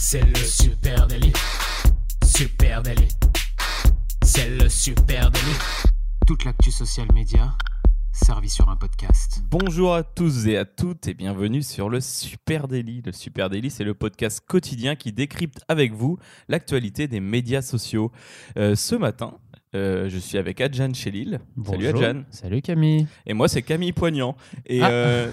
C'est le super délit. Super délit. C'est le super délit. Toute l'actu social média servie sur un podcast. Bonjour à tous et à toutes et bienvenue sur le Super Daily. Le Super Daily, c'est le podcast quotidien qui décrypte avec vous l'actualité des médias sociaux. Euh, ce matin, euh, je suis avec Adjan Chélil. Salut Bonjour. Adjan. Salut Camille. Et moi, c'est Camille Poignant. Et Ah. euh,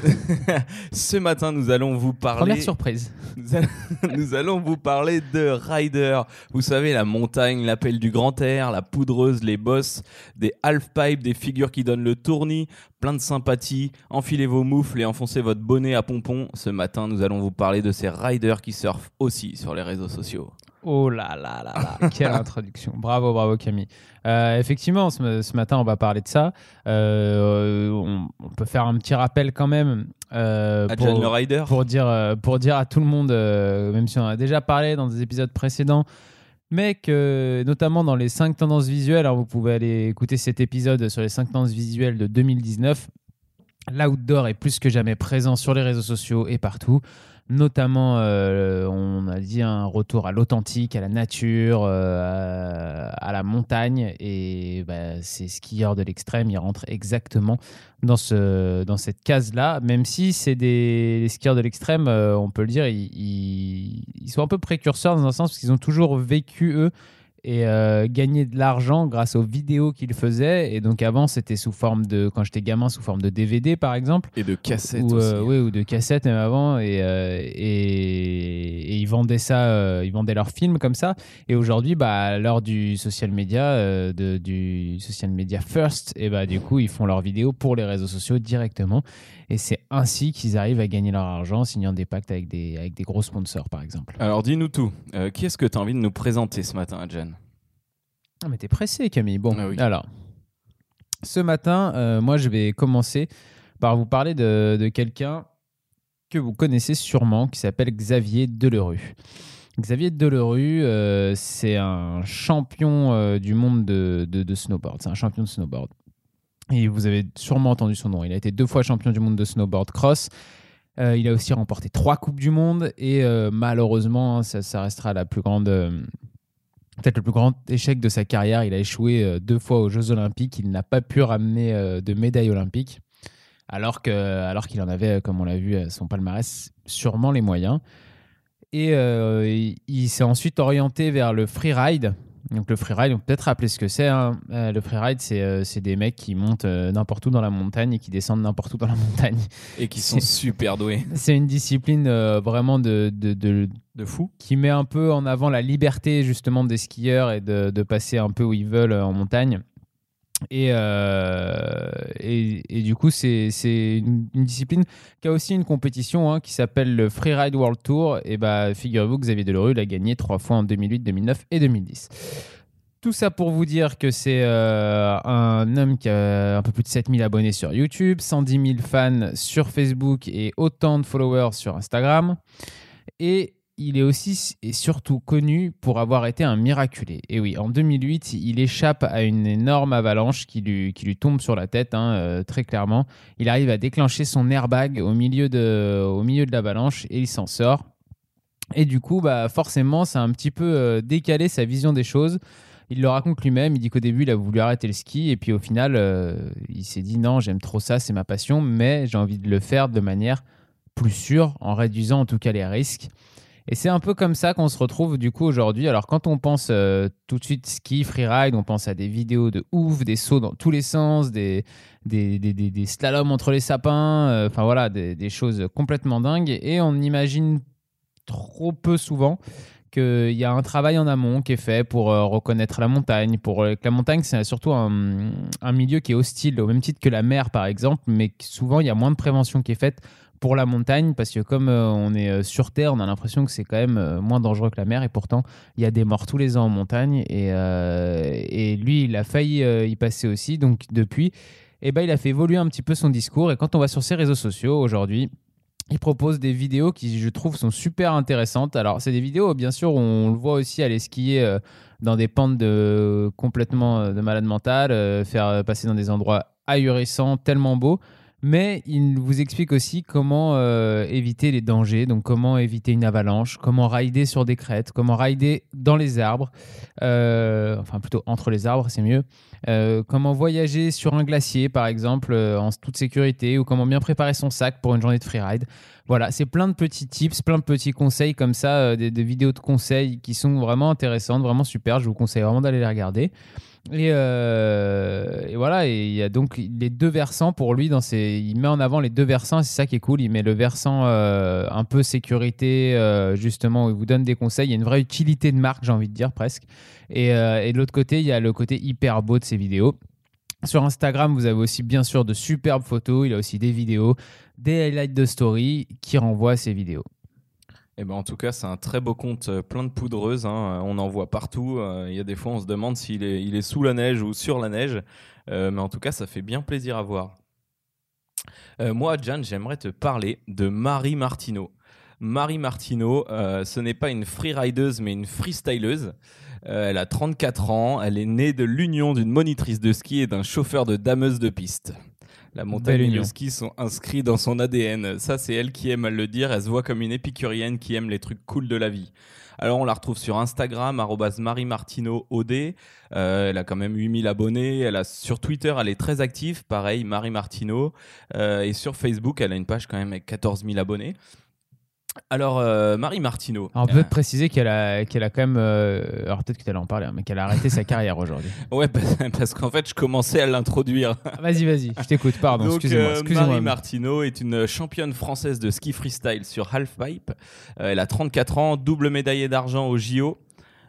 ce matin, nous allons vous parler. Première surprise. Nous, allons, nous allons vous parler de Rider. Vous savez, la montagne, l'appel du grand air, la poudreuse, les bosses, des half-pipes, des figures qui donnent le tournis, plein de sympathie. Enfilez vos moufles et enfoncez votre bonnet à pompons. Ce matin, nous allons vous parler de ces riders qui surfent aussi sur les réseaux sociaux. Oh là là là là, quelle introduction. Bravo, bravo Camille. Euh, effectivement, ce, ce matin, on va parler de ça. Euh, on, on peut faire un petit rappel quand même. euh, pour- le rider pour dire, pour dire à tout le monde, euh, même si on en a déjà parlé dans des épisodes précédents, mais que notamment dans les 5 tendances visuelles, alors vous pouvez aller écouter cet épisode sur les 5 tendances visuelles de 2019, l'outdoor est plus que jamais présent sur les réseaux sociaux et partout. Notamment, euh, on a dit un retour à l'authentique, à la nature, euh, à, la montagne. Et bah, ces skieurs de l'extrême, ils rentrent exactement dans, ce, dans cette case-là. Même si c'est des skieurs de l'extrême, euh, on peut le dire, ils- ils sont un peu précurseurs dans un sens parce qu'ils ont toujours vécu, eux, et euh, gagné de l'argent grâce aux vidéos qu'ils faisaient. Et donc avant, c'était sous forme de, quand j'étais gamin, sous forme de DVD par exemple. et de cassettes Ou, aussi. euh, oui, ou de cassettes même avant. Et, euh, et, et ils vendaient ça, ils vendaient leurs films comme ça. Et aujourd'hui, bah, à l'heure du social media, de, du social media first, et bah, du coup, ils font leurs vidéos pour les réseaux sociaux directement. Et c'est ainsi qu'ils arrivent à gagner leur argent en signant des pactes avec des, avec des gros sponsors, par exemple. Alors dis-nous tout. Qui est-ce que tu as envie de nous présenter ce matin, Adjan? Ah, mais t'es pressé, Camille. Bon, Ah oui. alors, ce matin, euh, moi, je vais commencer par vous parler de, de quelqu'un que vous connaissez sûrement, qui s'appelle Xavier Delerue. Xavier Delerue, euh, c'est un champion euh, du monde de, de- de snowboard. C'est un champion de snowboard. Et vous avez sûrement entendu son nom. Il a été deux fois champion du monde de snowboard cross. Euh, il a aussi remporté trois Coupes du Monde. Et malheureusement, ça, ça restera la plus grande. Peut-être le plus grand échec de sa carrière. Il a échoué euh, deux fois aux Jeux Olympiques. Il n'a pas pu ramener euh, de médaille olympique, alors que, alors qu'il en avait, euh, comme on l'a vu, à son palmarès, sûrement les moyens. Et euh, il, il s'est ensuite orienté vers le freeride. Donc le freeride, on peut peut-être rappeler ce que c'est. hein. Le freeride, c'est des mecs qui montent n'importe où dans la montagne et qui descendent n'importe où dans la montagne. Et qui sont super doués. C'est une discipline euh, vraiment de, de, de, De fou. qui met un peu en avant la liberté justement des skieurs et de, passer un peu où ils veulent euh, en montagne. Et, euh, et, et du coup, c'est une, une discipline qui a aussi une compétition hein, qui s'appelle le Freeride World Tour. Et bah, figurez-vous que Xavier Delerue l'a gagné trois fois en 2008, 2009 et 2010. Tout ça pour vous dire que c'est euh, un homme qui a un peu plus de 7000 abonnés sur YouTube, 110 000 fans sur Facebook et autant de followers sur Instagram. Et il est aussi et surtout connu pour avoir été un miraculé. Et oui, en 2008, il échappe à une énorme avalanche qui lui, qui lui tombe sur la tête, hein, euh, très clairement. Il arrive à déclencher son airbag au milieu de, au milieu de l'avalanche et il s'en sort. Et du coup, bah, forcément, ça a un petit peu euh, décalé sa vision des choses. Il le raconte lui-même, il dit qu'au début, il a voulu arrêter le ski, et puis au final, euh, il s'est dit non, j'aime trop ça, c'est ma passion, mais j'ai envie de le faire de manière plus sûre, en réduisant en tout cas les risques. Et c'est un peu comme ça qu'on se retrouve du coup aujourd'hui. Alors quand on pense euh, tout de suite ski, freeride, on pense à des vidéos de ouf, des sauts dans tous les sens, des, des, des, des- des slaloms entre les sapins, euh, enfin voilà, des, choses complètement dingues. Et on imagine trop peu souvent qu'il y a un travail en amont qui est fait pour euh, reconnaître la montagne. Pour la montagne, c'est surtout un, milieu qui est hostile, au même titre que la mer, par exemple, mais souvent, il y a moins de prévention qui est faite pour la montagne, parce que comme euh, on est euh, sur Terre, on a l'impression que c'est quand même euh, moins dangereux que la mer, et pourtant, il y a des morts tous les ans en montagne, et, et lui, il a failli y passer aussi, donc depuis, eh ben, il a fait évoluer un petit peu son discours, et quand on va sur ses réseaux sociaux aujourd'hui, il propose des vidéos qui, je trouve, sont super intéressantes. Alors, c'est des vidéos, bien sûr, on le voit aussi aller skier dans des pentes de, complètement de malade mental, faire passer dans des endroits ahurissants, tellement beaux. Mais il vous explique aussi comment euh, éviter les dangers, donc comment éviter une avalanche, comment rider sur des crêtes, comment rider dans les arbres, euh, enfin plutôt entre les arbres, c'est mieux. Euh, comment voyager sur un glacier, par exemple, en toute sécurité, ou comment bien préparer son sac pour une journée de freeride. Voilà, c'est plein de petits tips, plein de petits conseils comme ça, des, des vidéos de conseils qui sont vraiment intéressantes, vraiment super. Je vous conseille vraiment d'aller les regarder. Et, euh, et voilà, et il y a donc les deux versants pour lui. Dans ses, il met en avant les deux versants, c'est ça qui est cool. Il met le versant euh, un peu sécurité, euh, justement, où il vous donne des conseils. Il y a une vraie utilité de marque, j'ai envie de dire presque. Et, et de l'autre côté, il y a le côté hyper beau de ses vidéos. Sur Instagram, vous avez aussi bien sûr de superbes photos. Il a aussi des vidéos, des highlights de story qui renvoient à ses vidéos. Eh ben, en tout cas, c'est un très beau compte, euh, plein de poudreuses. hein. On en voit partout. Euh, Il y a des fois, on se demande s'il est, sous la neige ou sur la neige. Euh, mais en tout cas, ça fait bien plaisir à voir. Euh, moi, Jan, j'aimerais te parler de Marie Martineau. Marie Martineau, euh, ce n'est pas une freerideuse, mais une freestyleuse. Euh, elle a 34 ans. Elle est née de l'union d'une monitrice de ski et d'un chauffeur de dameuse de piste. La montagne Belle et union. le ski sont inscrits dans son ADN. Ça, c'est elle qui aime à le dire. Elle se voit comme une épicurienne qui aime les trucs cool de la vie. Alors, on la retrouve sur Instagram, arrobase Marie Martineau OD. Euh, elle a quand même 8000 abonnés. Elle a, sur Twitter, elle est très active. Pareil, Marie Martineau. Euh, et sur Facebook, elle a une page quand même avec 14 000 abonnés. Alors, euh, Marie Martineau. Alors, on peut préciser qu'elle a, qu'elle a quand même. euh, alors, peut-être que tu allais en parler, hein, mais qu'elle a arrêté sa carrière aujourd'hui. Ouais, parce, parce qu'en fait, je commençais à l'introduire. Ah, Vas-y, vas-y, je t'écoute, pardon, excusez-moi. euh, excusez-moi. Marie Martineau est une championne française de ski freestyle sur halfpipe. Euh, elle a 34 ans, double médaillée d'argent au JO,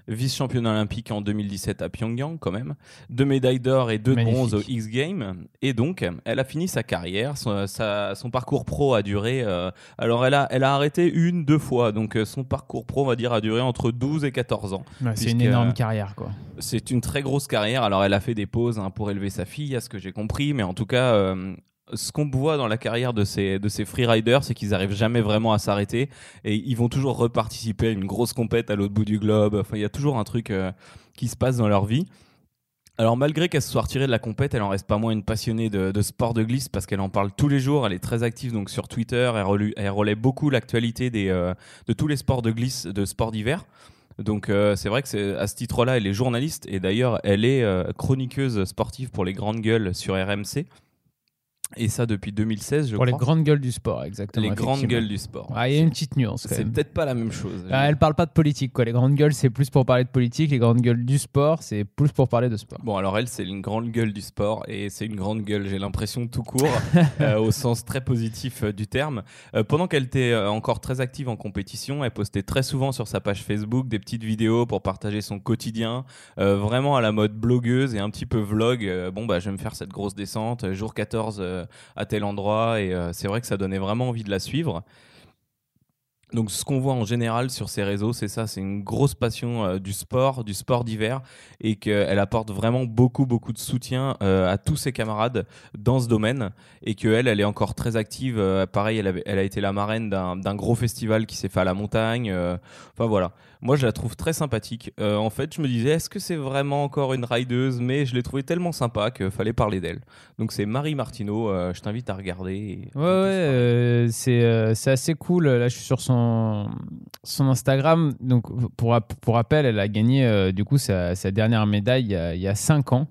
vice-championne olympique en 2017 à Pyongyang quand même, deux médailles d'or et deux de bronze aux X Games. Et donc, elle a fini sa carrière. Son, sa- son parcours pro a duré. euh, alors, elle a, elle a arrêté une, deux fois. Donc, euh, son parcours pro, on va dire, a duré entre 12 et 14 ans. Ouais, c'est une énorme carrière, quoi. C'est une très grosse carrière. Alors, elle a fait des pauses hein, pour élever sa fille, à ce que j'ai compris. Mais en tout cas, euh, ce qu'on voit dans la carrière de ces, de ces freeriders, c'est qu'ils arrivent jamais vraiment à s'arrêter. Et ils vont toujours reparticiper à une grosse compète à l'autre bout du globe. Enfin, il y a toujours un truc euh, qui se passe dans leur vie. Alors malgré qu'elle se soit retirée de la compète, elle en reste pas moins une passionnée de, sport de glisse parce qu'elle en parle tous les jours. Elle est très active donc sur Twitter. Elle, elle relaie beaucoup l'actualité des, euh, de tous les sports de glisse, de sport d'hiver. Donc euh, c'est vrai que à ce titre-là, elle est journaliste et d'ailleurs elle est chroniqueuse sportive pour les grandes gueules sur RMC. Et ça depuis 2016, je Pour les crois. grandes gueules du sport, exactement. Les grandes gueules du sport. Ah, il y a une petite nuance c'est peut-être pas la même chose. Ah, elle parle pas de politique, quoi. Les grandes gueules, c'est plus pour parler de politique. Les grandes gueules du sport, c'est plus pour parler de sport. Bon, alors elle, c'est une grande gueule du sport et c'est une grande gueule, j'ai l'impression, tout court, euh, au sens très positif euh, du terme. Euh, pendant qu'elle était encore très active en compétition, elle postait très souvent sur sa page Facebook des petites vidéos pour partager son quotidien, vraiment à la mode blogueuse et un petit peu vlog. Bon, bah, je vais me faire cette grosse descente, jour 14 euh, à tel endroit et euh, c'est vrai que ça donnait vraiment envie de la suivre. Donc ce qu'on voit en général sur ces réseaux, c'est ça, c'est une grosse passion euh, du sport, du sport d'hiver, et qu'elle apporte vraiment beaucoup, beaucoup de soutien euh, à tous ses camarades dans ce domaine, et qu'elle, elle est encore très active. euh, pareil, elle, avait- elle a été la marraine d'un gros festival qui s'est fait à la montagne. Enfin voilà, moi je la trouve très sympathique. En fait, je me disais, est-ce que c'est vraiment encore une rideuse? Mais je l'ai trouvée tellement sympa qu'il fallait parler d'elle. Donc c'est Marie Martineau, je t'invite à regarder. et- Ouais, ouais, c'est assez cool. Là, je suis sur son, son Instagram. Donc, pour, rap- pour rappel, elle a gagné euh, du coup sa, dernière médaille il y a, il y a 5 ans.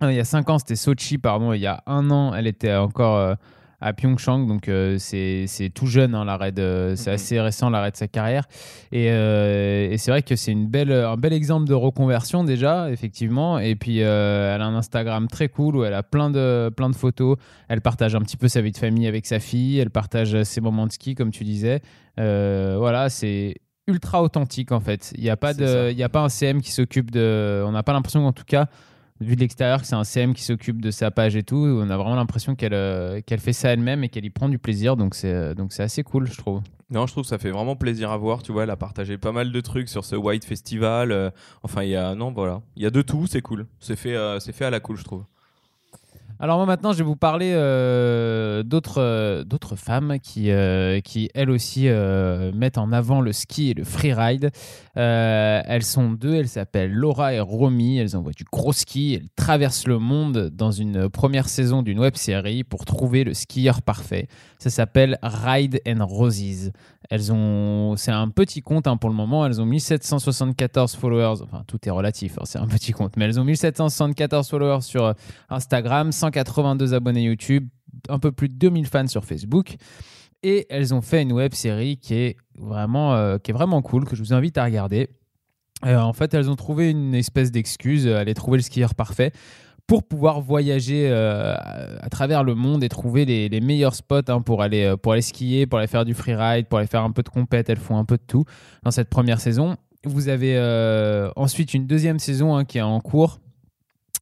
Ah, il y a 5 ans, c'était Sochi, pardon. Il y a un an, elle était encore euh, à Pyeongchang. Donc, euh, c'est tout jeune, hein, l'arrêt de- c'est Mhm. assez récent l'arrêt de sa carrière. Et, euh, et c'est vrai que c'est belle, un bel exemple de reconversion déjà, effectivement. Et puis, euh, elle a un Instagram très cool où elle a plein de, plein de photos. Elle partage un petit peu sa vie de famille avec sa fille. Elle partage ses moments de ski, comme tu disais. Euh, voilà, c'est ultra authentique en fait. Il n'y a, pas de- il y a pas un CM qui s'occupe de. On n'a pas l'impression, en tout cas, vu de l'extérieur, que c'est un CM qui s'occupe de sa page et tout. On a vraiment l'impression qu'elle euh, qu'elle fait ça elle-même et qu'elle y prend du plaisir. Donc c'est euh, donc c'est assez cool, je trouve. Non, je trouve que ça fait vraiment plaisir à voir. Tu vois, elle a partagé pas mal de trucs sur ce White Festival. euh, enfin, il y a non, voilà, il y a de tout. C'est cool. C'est fait, euh, c'est fait à la cool, je trouve. Alors moi maintenant, je vais vous parler euh, d'autres euh, d'autres femmes qui, euh, qui elles aussi mettent en avant le ski et le freeride. Euh, elles sont deux, elles s'appellent Laura et Romy. Elles envoient du gros ski. Elles traversent le monde dans une première saison d'une web série pour trouver le skieur parfait. Ça s'appelle Ride and Roses. Elles ont, c'est un petit compte hein, pour le moment. Elles ont 1774 followers. Enfin, tout est relatif. hein, c'est un petit compte, mais elles ont 1774 followers sur euh, Instagram, 182 abonnés YouTube, un peu plus de 2000 fans sur Facebook. Et elles ont fait une web série qui est vraiment, euh, qui est vraiment cool, que je vous invite à regarder. Euh, en fait, elles ont trouvé une espèce d'excuse, euh, aller trouver le skieur parfait pour pouvoir voyager euh, à travers le monde et trouver les, meilleurs spots hein, pour, aller, pour aller skier, pour aller faire du freeride, pour aller faire un peu de compète. Elles font un peu de tout dans cette première saison. Vous avez ensuite une deuxième saison hein, qui est en cours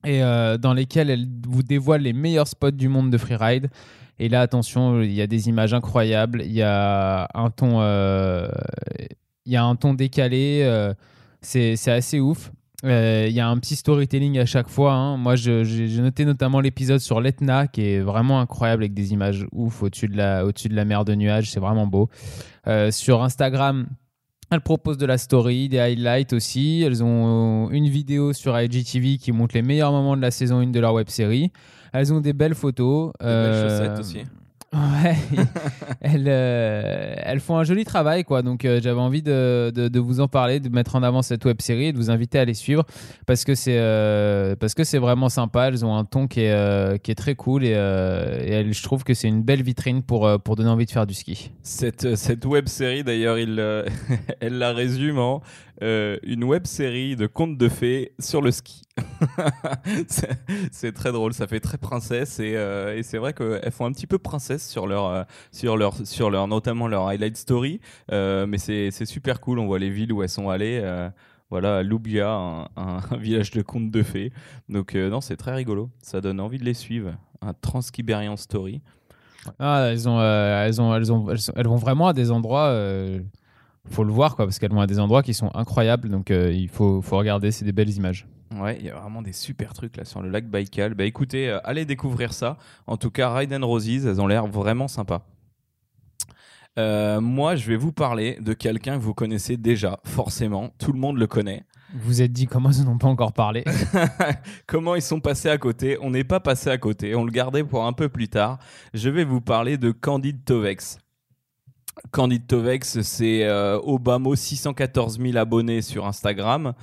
et dans lesquelles elles vous dévoilent les meilleurs spots du monde de freeride. Et là, attention, il y a des images incroyables, il y a un ton, euh, il y a un ton décalé, euh, c'est assez ouf. Euh, Il y a un petit storytelling à chaque fois. hein. Moi, j'ai noté notamment l'épisode sur l'Etna qui est vraiment incroyable avec des images ouf au-dessus de, la, au de la mer de nuages. C'est vraiment beau. Euh, sur Instagram, elles proposent de la story, des highlights aussi. Elles ont une vidéo sur IGTV qui montre les meilleurs moments de la saison 1 de leur web série. Elles ont des belles photos. Des belles Euh, chaussettes aussi. Ouais, elles, euh, elles font un joli travail, quoi. Donc, euh, j'avais envie de, de- de vous en parler, de mettre en avant cette web série et de vous inviter à les suivre parce que c'est euh, parce que c'est vraiment sympa. Elles ont un ton qui est, qui est très cool et, et elles- je trouve que c'est une belle vitrine pour, pour donner envie de faire du ski. Cette, cette web série, d'ailleurs, il, elle la résume en euh, une web série de contes de fées sur le ski. c'est très drôle, ça fait très princesse et, euh, et c'est vrai qu'elles font un petit peu princesse sur leur, euh, sur leur, sur leur, notamment leur highlight story. Mais c'est super cool, on voit les villes où elles sont allées. voilà, Loubia, un, village de contes de fées. Donc, non, c'est très rigolo. Ça donne envie de les suivre. Un Transkiberian Story. Ah, elles, ont, elles, ont, elles, vont vraiment à des endroits. Faut le voir, quoi, parce qu'elles vont à des endroits qui sont incroyables. Donc, euh, il faut, faut regarder. C'est des belles images. Ouais, il y a vraiment des super trucs là sur le lac Baïkal. Bah écoutez, euh, allez découvrir ça. En tout cas, Ride and Roses, elles ont l'air vraiment sympas. Euh, moi, je vais vous parler de quelqu'un que vous connaissez déjà, forcément. Tout le monde le connaît. Vous vous êtes dit comment ils n'ont pas encore parlé? Comment ils sont passés à côté? On n'est pas passé à côté, on le gardait pour un peu plus tard. Je vais vous parler de Candide Tovex. Candide Tovex, c'est euh, mot 614 000 abonnés sur Instagram.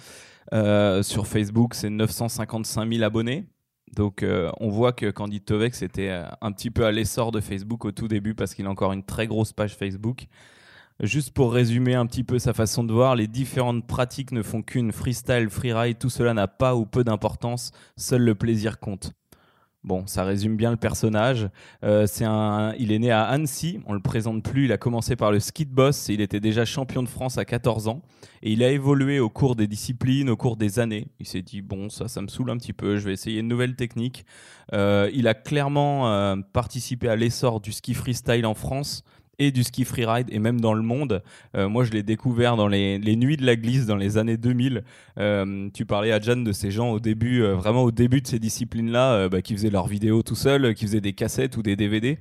Euh, sur Facebook, c'est 955 000 abonnés. Donc euh, on voit que Candide Tovex était euh, un petit peu à l'essor de Facebook au tout début parce qu'il a encore une très grosse page Facebook. Juste pour résumer un petit peu sa façon de voir, les différentes pratiques ne font qu'une. Freestyle, freeride, tout cela n'a pas ou peu d'importance. Seul le plaisir compte. Bon, ça résume bien le personnage. Euh, c'est un, il est né à Annecy, on le présente plus. Il a commencé par le ski de boss. Il était déjà champion de France à 14 ans et il a évolué au cours des disciplines, au cours des années. Il s'est dit bon, ça, ça me saoule un petit peu. Je vais essayer une nouvelle technique. Euh, il a clairement euh, participé à l'essor du ski freestyle en France et du ski freeride et même dans le monde. Euh, moi, je l'ai découvert dans les, les nuits de la glisse dans les années 2000. Euh, tu parlais à Jan de ces gens au début, euh, vraiment au début de ces disciplines-là, bah, qui faisaient leurs vidéos tout seuls, qui faisaient des cassettes ou des DVD.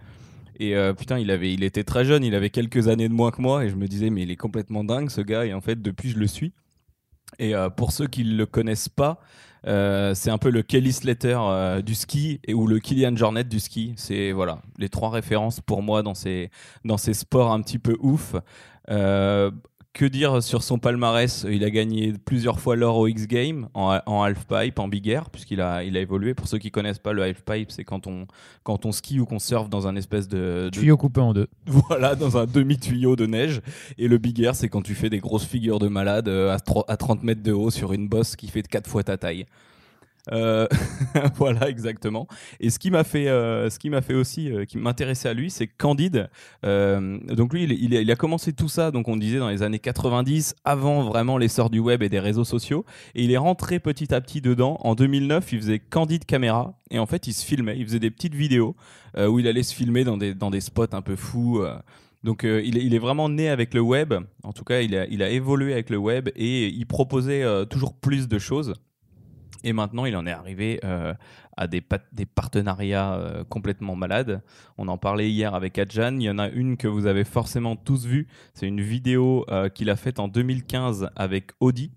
Et putain, il, avait, il était très jeune, il avait quelques années de moins que moi, et je me disais, mais il est complètement dingue ce gars, et en fait, depuis, je le suis. Et pour ceux qui ne le connaissent pas, euh, c'est un peu le Kelly Slater euh, du ski et ou le Kylian Jornet du ski. C'est voilà les trois références pour moi dans ces sports un petit peu ouf. Euh, que dire sur son palmarès? Il a gagné plusieurs fois l'or au X Games en, en halfpipe, en big air, puisqu'il a, il a évolué. Pour ceux qui connaissent pas le halfpipe, c'est quand on, quand on skie ou qu'on surfe dans un espèce de, de- Tuyau coupé en deux. voilà, dans un demi-tuyau de neige. Et le big air, c'est quand tu fais des grosses figures de malade euh, à 30 mètres de haut sur une bosse qui fait 4 fois ta taille. Euh, voilà, exactement. Et ce qui m'a fait, euh, ce qui m'a fait aussi, euh, qui m'intéressait à lui, c'est Candide. Donc lui, il, a- commencé tout ça, donc on disait dans les années 90, avant vraiment l'essor du web et des réseaux sociaux. Et il est rentré petit à petit dedans. En 2009, il faisait Candide caméra. Et en fait, il se filmait, il faisait des petites vidéos où il allait se filmer dans des, spots un peu fous. Donc il, est, vraiment né avec le web. En tout cas, il a, évolué avec le web et il proposait toujours plus de choses. Et maintenant, il en est arrivé euh, à des, partenariats euh, complètement malades. On en parlait hier avec Adjan. Il y en a une que vous avez forcément tous vue. C'est une vidéo euh, qu'il a faite en 2015 avec Audi.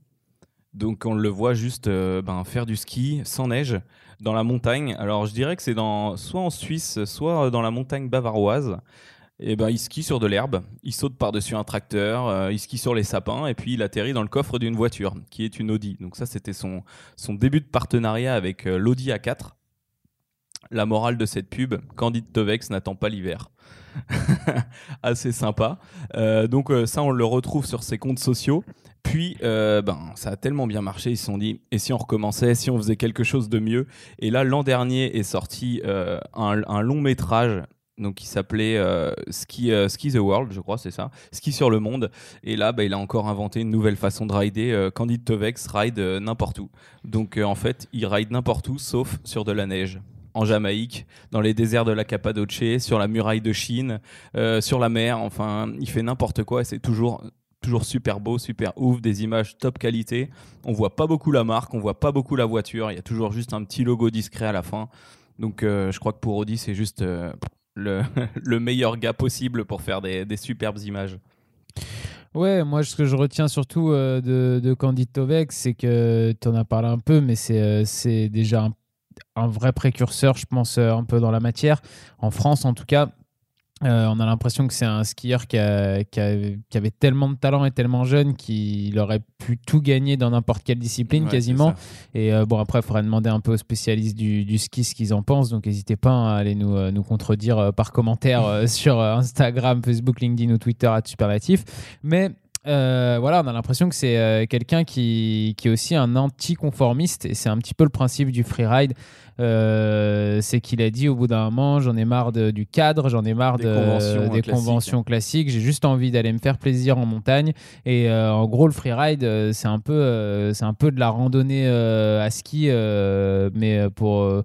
Donc on le voit juste ben, faire du ski sans neige dans la montagne. Alors je dirais que c'est soit en Suisse, soit dans la montagne bavaroise. Et ben il skie sur de l'herbe, il saute par-dessus un tracteur, euh, il skie sur les sapins et puis il atterrit dans le coffre d'une voiture qui est une Audi. Donc ça c'était son son début de partenariat avec euh, l'Audi A4. La morale de cette pub, Candide Tovex n'attend pas l'hiver. Assez sympa. Euh, donc ça, on le retrouve sur ses comptes sociaux. Puis, ben, ça a tellement bien marché, ils se sont dit, et si on recommençait, si on faisait quelque chose de mieux? Et là, l'an dernier est sorti un, un long métrage donc qui s'appelait euh, Ski, euh, Ski the World, je crois, c'est ça, Ski sur le monde. Et là, bah, il a encore inventé une nouvelle façon de rider. Euh, Candide Tovex ride euh, n'importe où. Donc en fait, il ride n'importe où, sauf sur de la neige. En Jamaïque, dans les déserts de la Cappadoce, sur la muraille de Chine, sur la mer. Enfin, il fait n'importe quoi et c'est toujours toujours super beau, super ouf, des images top qualité. On voit pas beaucoup la marque, on voit pas beaucoup la voiture. Il y a toujours juste un petit logo discret à la fin. Donc je crois que pour Audi, c'est juste le, le meilleur gars possible pour faire des, superbes images. Ouais, moi, ce que je retiens surtout euh, de, de Candide Tovex, c'est que tu en as parlé un peu, mais c'est euh, déjà un, un vrai précurseur, je pense, euh, un peu dans la matière. En France, en tout cas, euh, on a l'impression que c'est un skieur qui, a- qui a- qui avait tellement de talent et tellement jeune qu'il aurait pu tout gagner dans n'importe quelle discipline Ouais, quasiment. Et euh, bon, après, il faudrait demander un peu aux spécialistes du, du ski ce qu'ils en pensent. Donc, n'hésitez pas hein, à aller nous, euh, nous contredire par commentaire sur Instagram, Facebook, LinkedIn ou Twitter à Supernatif. Mais euh, voilà, on a l'impression que c'est euh, quelqu'un qui, qui est aussi un anticonformiste. Et c'est un petit peu le principe du freeride. Euh, c'est qu'il a dit au bout d'un moment, j'en ai marre de- du cadre, j'en ai marre Des de- conventions, des classiques. conventions classiques. J'ai juste envie d'aller me faire plaisir en montagne. Et en gros, le freeride, c'est un peu, c'est un peu de la randonnée à ski, mais pour,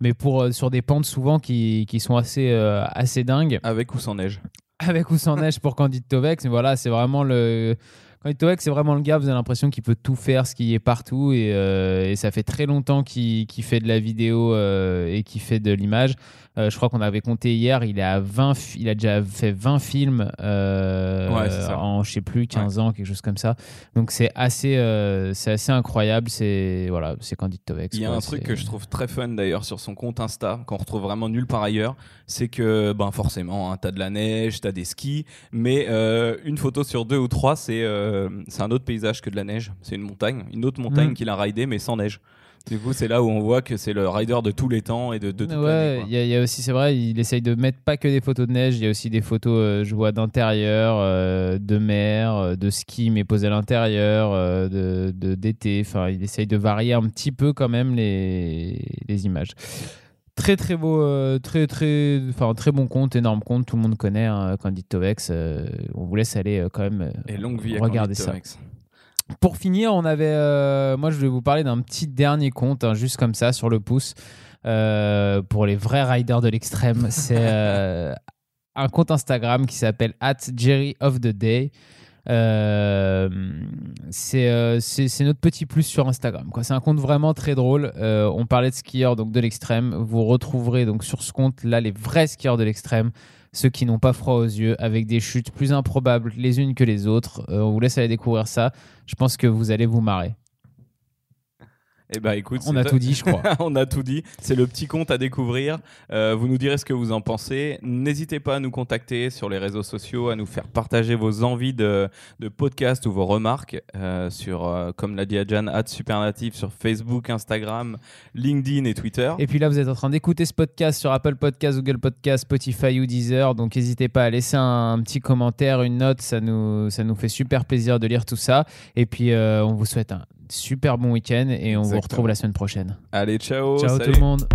mais pour euh, sur des pentes souvent qui, qui sont assez, euh, assez dingues, Avec ou sans neige. Avec ou sans neige pour Candide Tovex. Mais voilà, c'est vraiment le Tovex, c'est vraiment le gars. Vous avez l'impression qu'il peut tout faire, skier partout, et, euh, et ça fait très longtemps qu'il fait de la vidéo euh, et qu'il fait de l'image. Euh, je crois qu'on avait compté hier, il, est à 20 fi- il a déjà fait 20 films Ouais, en, je sais plus, 15 ans, quelque chose comme ça. Donc c'est assez, c'est assez incroyable. C'est voilà, Candide Tovex. Il y a quoi. un truc que je trouve très fun d'ailleurs sur son compte Insta, qu'on retrouve vraiment nulle part ailleurs, c'est que ben forcément, hein, t'as de la neige, t'as des skis, mais une photo sur deux ou trois, c'est c'est un autre paysage que de la neige. C'est une montagne, une autre montagne Mm. qu'il a ridé, mais sans neige. Du coup, c'est là où on voit que c'est le rider de tous les temps et de, de toute Ouais, il y, a- il y a aussi, c'est vrai, il essaye de mettre pas que des photos de neige, il y a aussi des photos, euh, je vois, d'intérieur, euh, de mer, euh, de ski, mais posé à l'intérieur, euh, de- d'été. Enfin, il essaye de varier un petit peu quand même les, les images. Très très beau, euh, très très, enfin très bon compte, énorme compte, tout le monde connaît hein, Candide Tovex. euh, on vous laisse aller euh, quand même Et longue vie regarder ça. Tovex. Pour finir, on avait, moi je vais vous parler d'un petit dernier compte, hein, juste comme ça, sur le pouce, pour les vrais riders de l'extrême. C'est un compte Instagram qui s'appelle at Jerry of the Day. Euh, c'est euh, c'est notre petit plus sur Instagram. C'est un compte vraiment très drôle. Euh, on parlait de skieurs de l'extrême. Vous retrouverez donc sur ce compte là les vrais skieurs de l'extrême, ceux qui n'ont pas froid aux yeux, avec des chutes plus improbables les unes que les autres. On vous laisse aller découvrir ça. Je pense que vous allez vous marrer. Eh ben écoute, On a tout dit, je crois. on a tout dit. C'est le petit compte à découvrir. Euh, vous nous direz ce que vous en pensez. N'hésitez pas à nous contacter sur les réseaux sociaux, à nous faire partager vos envies de, de podcast ou vos remarques euh, sur, euh, comme l'a dit Adjan, at Supernative sur Facebook, Instagram, LinkedIn et Twitter. Et puis là, vous êtes en train d'écouter ce podcast sur Apple Podcast, Google Podcast, Spotify ou Deezer. Donc n'hésitez pas à laisser un, un petit commentaire, une note. Ça nous, ça nous fait super plaisir de lire tout ça. Et puis, on vous souhaite un super bon week-end et on vous retrouve la semaine prochaine. Allez, ciao. Ciao salut. tout le monde.